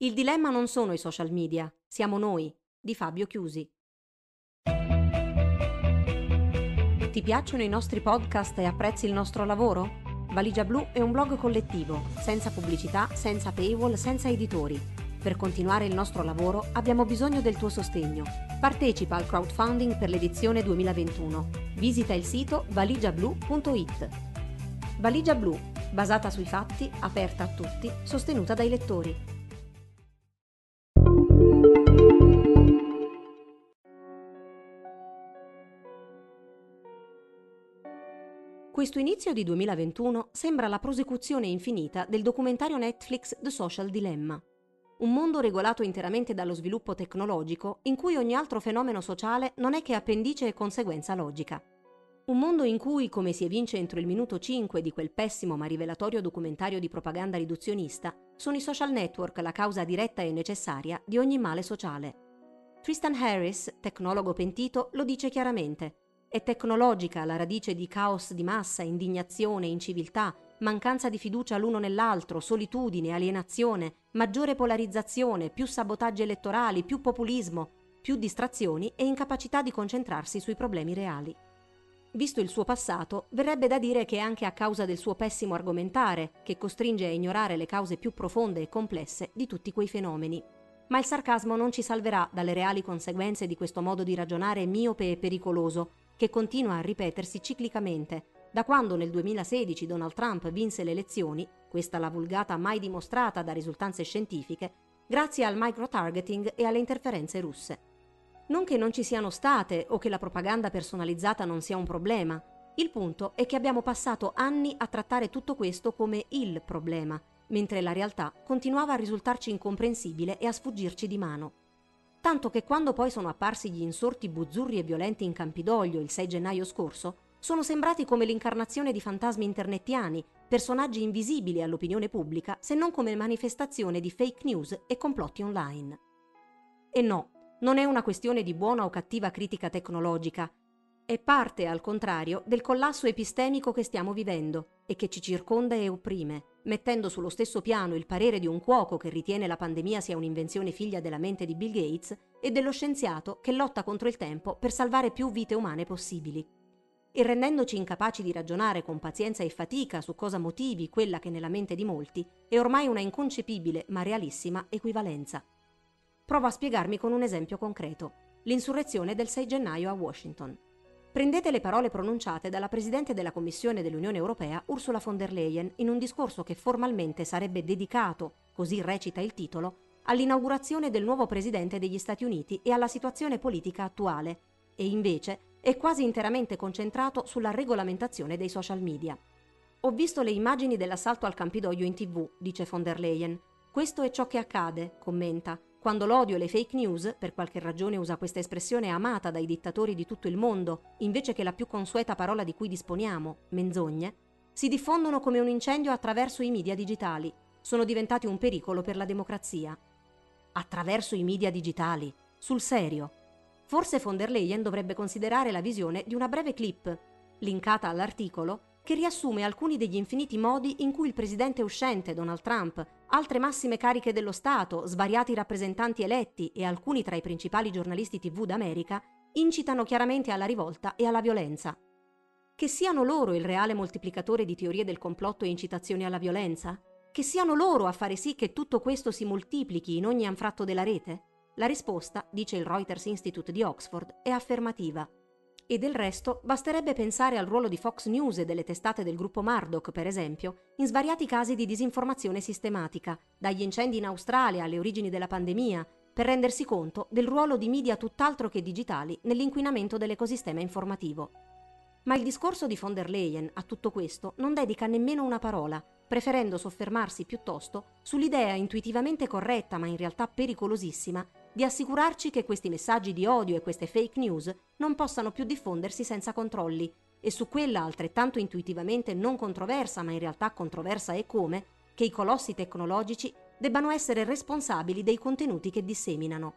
Il dilemma non sono i social media, siamo noi, di Fabio Chiusi. Ti piacciono i nostri podcast e apprezzi il nostro lavoro? Valigia Blu è un blog collettivo, senza pubblicità, senza paywall, senza editori. Per continuare il nostro lavoro abbiamo bisogno del tuo sostegno. Partecipa al crowdfunding per l'edizione 2021. Visita il sito valigiablu.it. Valigia Blu, basata sui fatti, aperta a tutti, sostenuta dai lettori. Questo inizio di 2021 sembra la prosecuzione infinita del documentario Netflix The Social Dilemma. Un mondo regolato interamente dallo sviluppo tecnologico in cui ogni altro fenomeno sociale non è che appendice e conseguenza logica. Un mondo in cui, come si evince entro il minuto 5 di quel pessimo ma rivelatorio documentario di propaganda riduzionista, sono i social network la causa diretta e necessaria di ogni male sociale. Tristan Harris, tecnologo pentito, lo dice chiaramente. È tecnologica la radice di caos di massa, indignazione, inciviltà, mancanza di fiducia l'uno nell'altro, solitudine, alienazione, maggiore polarizzazione, più sabotaggi elettorali, più populismo, più distrazioni e incapacità di concentrarsi sui problemi reali. Visto il suo passato, verrebbe da dire che è anche a causa del suo pessimo argomentare, che costringe a ignorare le cause più profonde e complesse di tutti quei fenomeni. Ma il sarcasmo non ci salverà dalle reali conseguenze di questo modo di ragionare miope e pericoloso, che continua a ripetersi ciclicamente. Da quando nel 2016 Donald Trump vinse le elezioni, questa la vulgata mai dimostrata da risultanze scientifiche, grazie al microtargeting e alle interferenze russe. Non che non ci siano state o che la propaganda personalizzata non sia un problema, il punto è che abbiamo passato anni a trattare tutto questo come il problema, mentre la realtà continuava a risultarci incomprensibile e a sfuggirci di mano tanto che quando poi sono apparsi gli insorti buzzurri e violenti in Campidoglio il 6 gennaio scorso, sono sembrati come l'incarnazione di fantasmi internettiani, personaggi invisibili all'opinione pubblica, se non come manifestazione di fake news e complotti online. E no, non è una questione di buona o cattiva critica tecnologica, è parte, al contrario, del collasso epistemico che stiamo vivendo e che ci circonda e opprime, mettendo sullo stesso piano il parere di un cuoco che ritiene la pandemia sia un'invenzione figlia della mente di Bill Gates e dello scienziato che lotta contro il tempo per salvare più vite umane possibili. E rendendoci incapaci di ragionare con pazienza e fatica su cosa motivi quella che nella mente di molti è ormai una inconcepibile ma realissima equivalenza. Provo a spiegarmi con un esempio concreto, l'insurrezione del 6 gennaio a Washington. Prendete le parole pronunciate dalla Presidente della Commissione dell'Unione Europea Ursula von der Leyen in un discorso che formalmente sarebbe dedicato, così recita il titolo, all'inaugurazione del nuovo Presidente degli Stati Uniti e alla situazione politica attuale, e invece è quasi interamente concentrato sulla regolamentazione dei social media. Ho visto le immagini dell'assalto al Campidoglio in tv, dice von der Leyen. Questo è ciò che accade, commenta, quando l'odio e le fake news, per qualche ragione usa questa espressione amata dai dittatori di tutto il mondo, invece che la più consueta parola di cui disponiamo, menzogne, si diffondono come un incendio attraverso i media digitali. Sono diventati un pericolo per la democrazia. Attraverso i media digitali. Sul serio. Forse von der Leyen dovrebbe considerare la visione di una breve clip, linkata all'articolo, che riassume alcuni degli infiniti modi in cui il presidente uscente Donald Trump, altre massime cariche dello Stato, svariati rappresentanti eletti e alcuni tra i principali giornalisti TV d'America incitano chiaramente alla rivolta e alla violenza. Che siano loro il reale moltiplicatore di teorie del complotto e incitazioni alla violenza? Che siano loro a fare sì che tutto questo si moltiplichi in ogni anfratto della rete? La risposta, dice il Reuters Institute di Oxford, è affermativa. E del resto basterebbe pensare al ruolo di Fox News e delle testate del gruppo Murdoch, per esempio, in svariati casi di disinformazione sistematica, dagli incendi in Australia alle origini della pandemia, per rendersi conto del ruolo di media tutt'altro che digitali nell'inquinamento dell'ecosistema informativo. Ma il discorso di von der Leyen a tutto questo non dedica nemmeno una parola, preferendo soffermarsi piuttosto sull'idea intuitivamente corretta ma in realtà pericolosissima di assicurarci che questi messaggi di odio e queste fake news non possano più diffondersi senza controlli e su quella altrettanto intuitivamente non controversa, ma in realtà controversa e come, che i colossi tecnologici debbano essere responsabili dei contenuti che disseminano.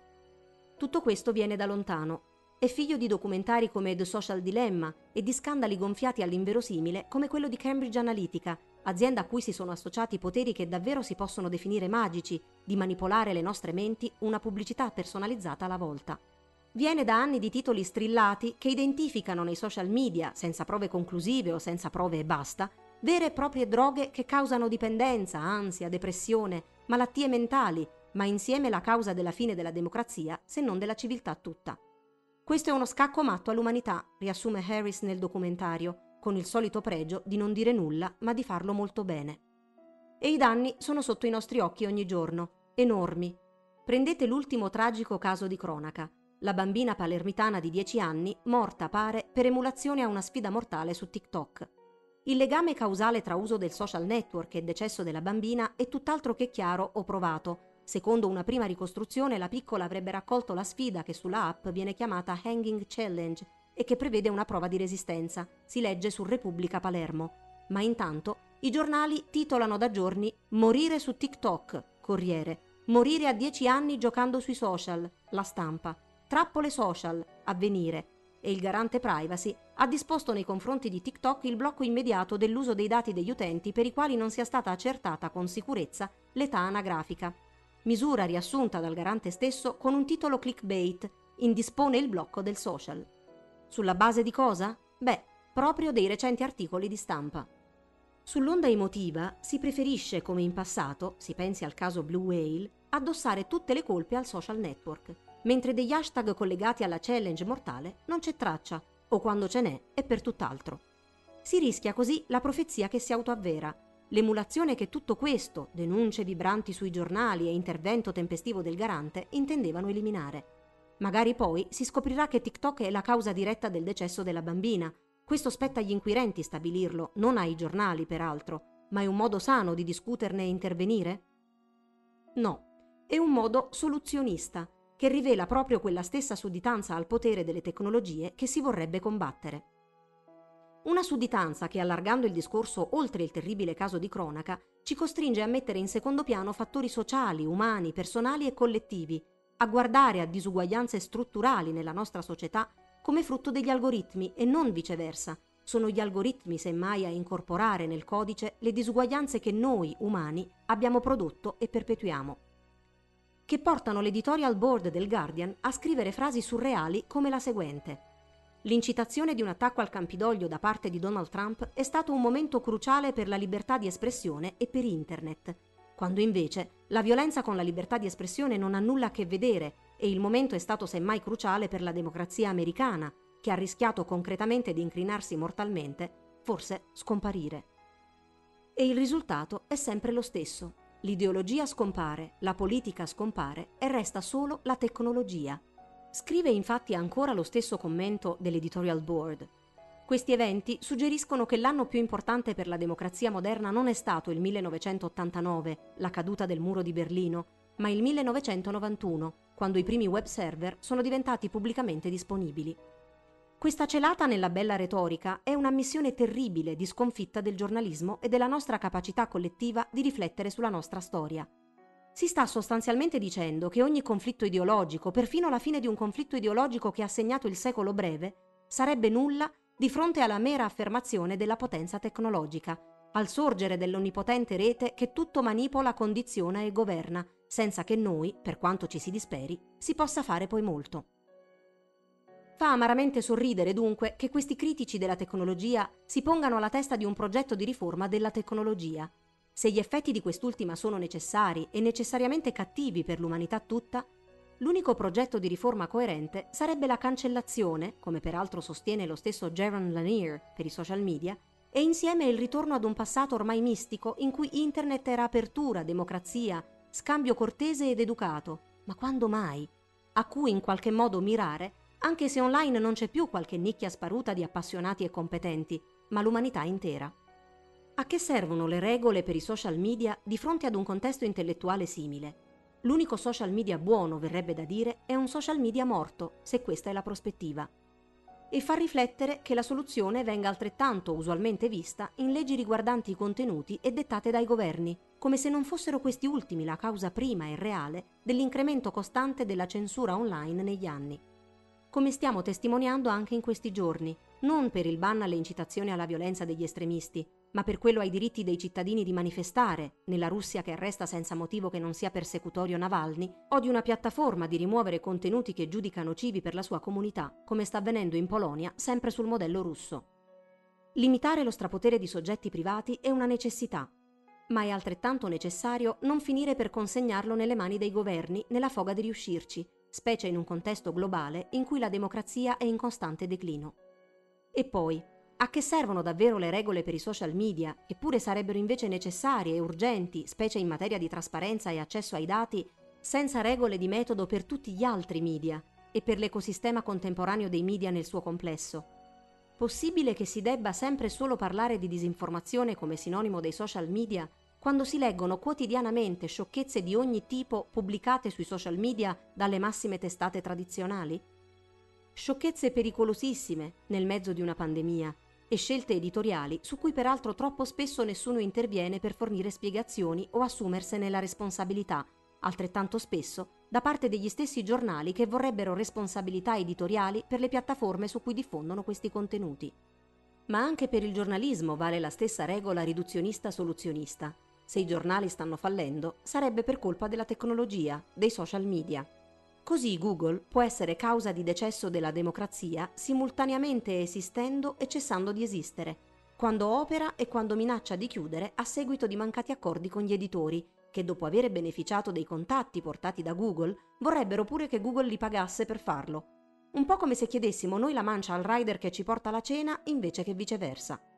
Tutto questo viene da lontano. È figlio di documentari come The Social Dilemma e di scandali gonfiati all'inverosimile come quello di Cambridge Analytica, azienda a cui si sono associati poteri che davvero si possono definire magici, di manipolare le nostre menti una pubblicità personalizzata alla volta. Viene da anni di titoli strillati che identificano nei social media, senza prove conclusive o senza prove e basta, vere e proprie droghe che causano dipendenza, ansia, depressione, malattie mentali, ma insieme la causa della fine della democrazia, se non della civiltà tutta. Questo è uno scacco matto all'umanità, riassume Harris nel documentario, con il solito pregio di non dire nulla, ma di farlo molto bene. E i danni sono sotto i nostri occhi ogni giorno, enormi. Prendete l'ultimo tragico caso di cronaca, la bambina palermitana di 10 anni, morta pare per emulazione a una sfida mortale su TikTok. Il legame causale tra uso del social network e decesso della bambina è tutt'altro che chiaro o provato, Secondo una prima ricostruzione, la piccola avrebbe raccolto la sfida che sulla app viene chiamata Hanging Challenge e che prevede una prova di resistenza. Si legge su Repubblica Palermo. Ma intanto i giornali titolano da giorni Morire su TikTok, Corriere, Morire a 10 anni giocando sui social, La Stampa, Trappole social, Avvenire e il garante privacy ha disposto nei confronti di TikTok il blocco immediato dell'uso dei dati degli utenti per i quali non sia stata accertata con sicurezza l'età anagrafica misura riassunta dal garante stesso con un titolo clickbait, indispone il blocco del social. Sulla base di cosa? Beh, proprio dei recenti articoli di stampa. Sull'onda emotiva si preferisce, come in passato, si pensi al caso Blue Whale, addossare tutte le colpe al social network, mentre degli hashtag collegati alla challenge mortale non c'è traccia, o quando ce n'è è per tutt'altro. Si rischia così la profezia che si autoavvera, l'emulazione che tutto questo, denunce vibranti sui giornali e intervento tempestivo del garante, intendevano eliminare. Magari poi si scoprirà che TikTok è la causa diretta del decesso della bambina. Questo spetta agli inquirenti stabilirlo, non ai giornali peraltro, ma è un modo sano di discuterne e intervenire? No, è un modo soluzionista, che rivela proprio quella stessa sudditanza al potere delle tecnologie che si vorrebbe combattere. Una sudditanza che, allargando il discorso oltre il terribile caso di cronaca, ci costringe a mettere in secondo piano fattori sociali, umani, personali e collettivi, a guardare a disuguaglianze strutturali nella nostra società come frutto degli algoritmi e non viceversa. Sono gli algoritmi, semmai, a incorporare nel codice le disuguaglianze che noi, umani, abbiamo prodotto e perpetuiamo. Che portano l'editorial board del Guardian a scrivere frasi surreali come la seguente. L'incitazione di un attacco al Campidoglio da parte di Donald Trump è stato un momento cruciale per la libertà di espressione e per Internet, quando invece la violenza con la libertà di espressione non ha nulla a che vedere e il momento è stato semmai cruciale per la democrazia americana, che ha rischiato concretamente di incrinarsi mortalmente, forse scomparire. E il risultato è sempre lo stesso. L'ideologia scompare, la politica scompare e resta solo la tecnologia. Scrive infatti ancora lo stesso commento dell'editorial board. Questi eventi suggeriscono che l'anno più importante per la democrazia moderna non è stato il 1989, la caduta del muro di Berlino, ma il 1991, quando i primi web server sono diventati pubblicamente disponibili. Questa celata nella bella retorica è un'ammissione terribile di sconfitta del giornalismo e della nostra capacità collettiva di riflettere sulla nostra storia. Si sta sostanzialmente dicendo che ogni conflitto ideologico, perfino la fine di un conflitto ideologico che ha segnato il secolo breve, sarebbe nulla di fronte alla mera affermazione della potenza tecnologica, al sorgere dell'onnipotente rete che tutto manipola, condiziona e governa, senza che noi, per quanto ci si disperi, si possa fare poi molto. Fa amaramente sorridere dunque che questi critici della tecnologia si pongano alla testa di un progetto di riforma della tecnologia, se gli effetti di quest'ultima sono necessari e necessariamente cattivi per l'umanità tutta, l'unico progetto di riforma coerente sarebbe la cancellazione, come peraltro sostiene lo stesso Jaron Lanier per i social media, e insieme il ritorno ad un passato ormai mistico in cui Internet era apertura, democrazia, scambio cortese ed educato, ma quando mai? A cui in qualche modo mirare, anche se online non c'è più qualche nicchia sparuta di appassionati e competenti, ma l'umanità intera. A che servono le regole per i social media di fronte ad un contesto intellettuale simile? L'unico social media buono, verrebbe da dire, è un social media morto, se questa è la prospettiva. E fa riflettere che la soluzione venga altrettanto usualmente vista in leggi riguardanti i contenuti e dettate dai governi, come se non fossero questi ultimi la causa prima e reale dell'incremento costante della censura online negli anni. Come stiamo testimoniando anche in questi giorni, non per il ban alle incitazioni alla violenza degli estremisti, ma per quello ai diritti dei cittadini di manifestare, nella Russia che arresta senza motivo che non sia persecutorio Navalny, o di una piattaforma di rimuovere contenuti che giudica nocivi per la sua comunità, come sta avvenendo in Polonia, sempre sul modello russo. Limitare lo strapotere di soggetti privati è una necessità, ma è altrettanto necessario non finire per consegnarlo nelle mani dei governi nella foga di riuscirci, specie in un contesto globale in cui la democrazia è in costante declino. E poi, a che servono davvero le regole per i social media, eppure sarebbero invece necessarie e urgenti, specie in materia di trasparenza e accesso ai dati, senza regole di metodo per tutti gli altri media e per l'ecosistema contemporaneo dei media nel suo complesso? Possibile che si debba sempre solo parlare di disinformazione come sinonimo dei social media quando si leggono quotidianamente sciocchezze di ogni tipo pubblicate sui social media dalle massime testate tradizionali? Sciocchezze pericolosissime nel mezzo di una pandemia e scelte editoriali su cui peraltro troppo spesso nessuno interviene per fornire spiegazioni o assumersene la responsabilità, altrettanto spesso da parte degli stessi giornali che vorrebbero responsabilità editoriali per le piattaforme su cui diffondono questi contenuti. Ma anche per il giornalismo vale la stessa regola riduzionista-soluzionista se i giornali stanno fallendo, sarebbe per colpa della tecnologia, dei social media. Così Google può essere causa di decesso della democrazia simultaneamente esistendo e cessando di esistere, quando opera e quando minaccia di chiudere a seguito di mancati accordi con gli editori, che dopo aver beneficiato dei contatti portati da Google, vorrebbero pure che Google li pagasse per farlo. Un po' come se chiedessimo noi la mancia al rider che ci porta la cena invece che viceversa.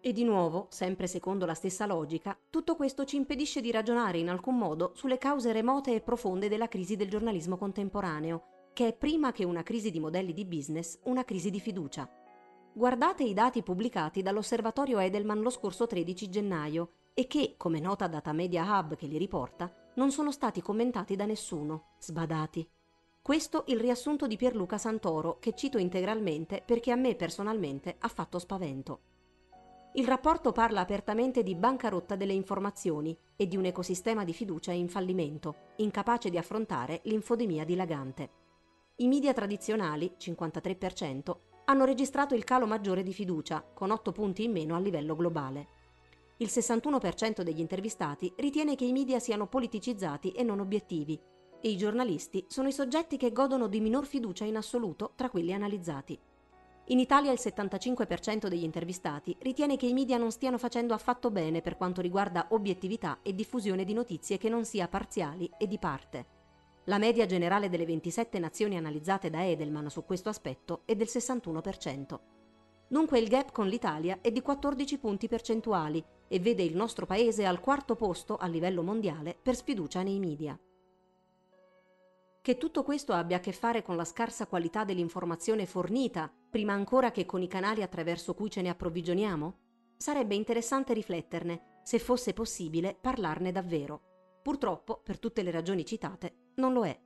E di nuovo, sempre secondo la stessa logica, tutto questo ci impedisce di ragionare in alcun modo sulle cause remote e profonde della crisi del giornalismo contemporaneo, che è prima che una crisi di modelli di business, una crisi di fiducia. Guardate i dati pubblicati dall'osservatorio Edelman lo scorso 13 gennaio e che, come nota Data Media Hub che li riporta, non sono stati commentati da nessuno, sbadati. Questo il riassunto di Pierluca Santoro, che cito integralmente perché a me personalmente ha fatto spavento. Il rapporto parla apertamente di bancarotta delle informazioni e di un ecosistema di fiducia in fallimento, incapace di affrontare l'infodemia dilagante. I media tradizionali, 53%, hanno registrato il calo maggiore di fiducia, con 8 punti in meno a livello globale. Il 61% degli intervistati ritiene che i media siano politicizzati e non obiettivi, e i giornalisti sono i soggetti che godono di minor fiducia in assoluto tra quelli analizzati. In Italia il 75% degli intervistati ritiene che i media non stiano facendo affatto bene per quanto riguarda obiettività e diffusione di notizie che non sia parziali e di parte. La media generale delle 27 nazioni analizzate da Edelman su questo aspetto è del 61%. Dunque il gap con l'Italia è di 14 punti percentuali e vede il nostro paese al quarto posto a livello mondiale per sfiducia nei media. Che tutto questo abbia a che fare con la scarsa qualità dell'informazione fornita, prima ancora che con i canali attraverso cui ce ne approvvigioniamo? Sarebbe interessante rifletterne, se fosse possibile parlarne davvero. Purtroppo, per tutte le ragioni citate, non lo è.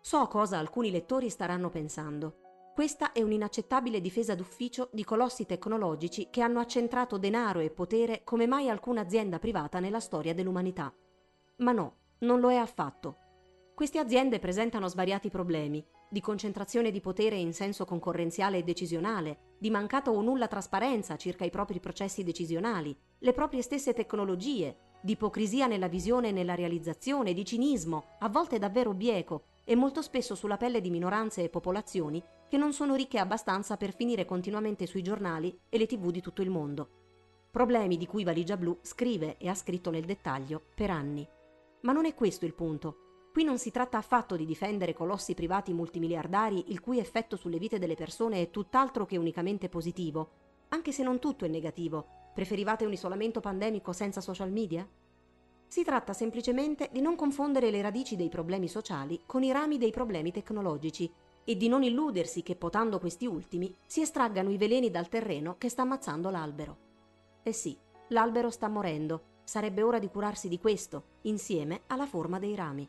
So cosa alcuni lettori staranno pensando. Questa è un'inaccettabile difesa d'ufficio di colossi tecnologici che hanno accentrato denaro e potere come mai alcuna azienda privata nella storia dell'umanità. Ma no, non lo è affatto. Queste aziende presentano svariati problemi, di concentrazione di potere in senso concorrenziale e decisionale, di mancata o nulla trasparenza circa i propri processi decisionali, le proprie stesse tecnologie, di ipocrisia nella visione e nella realizzazione, di cinismo, a volte davvero bieco, e molto spesso sulla pelle di minoranze e popolazioni che non sono ricche abbastanza per finire continuamente sui giornali e le tv di tutto il mondo. Problemi di cui Valigia Blu scrive e ha scritto nel dettaglio per anni. Ma non è questo il punto. Qui non si tratta affatto di difendere colossi privati multimiliardari il cui effetto sulle vite delle persone è tutt'altro che unicamente positivo, anche se non tutto è negativo. Preferivate un isolamento pandemico senza social media? Si tratta semplicemente di non confondere le radici dei problemi sociali con i rami dei problemi tecnologici e di non illudersi che potando questi ultimi si estraggano i veleni dal terreno che sta ammazzando l'albero. Eh sì, l'albero sta morendo, sarebbe ora di curarsi di questo, insieme alla forma dei rami.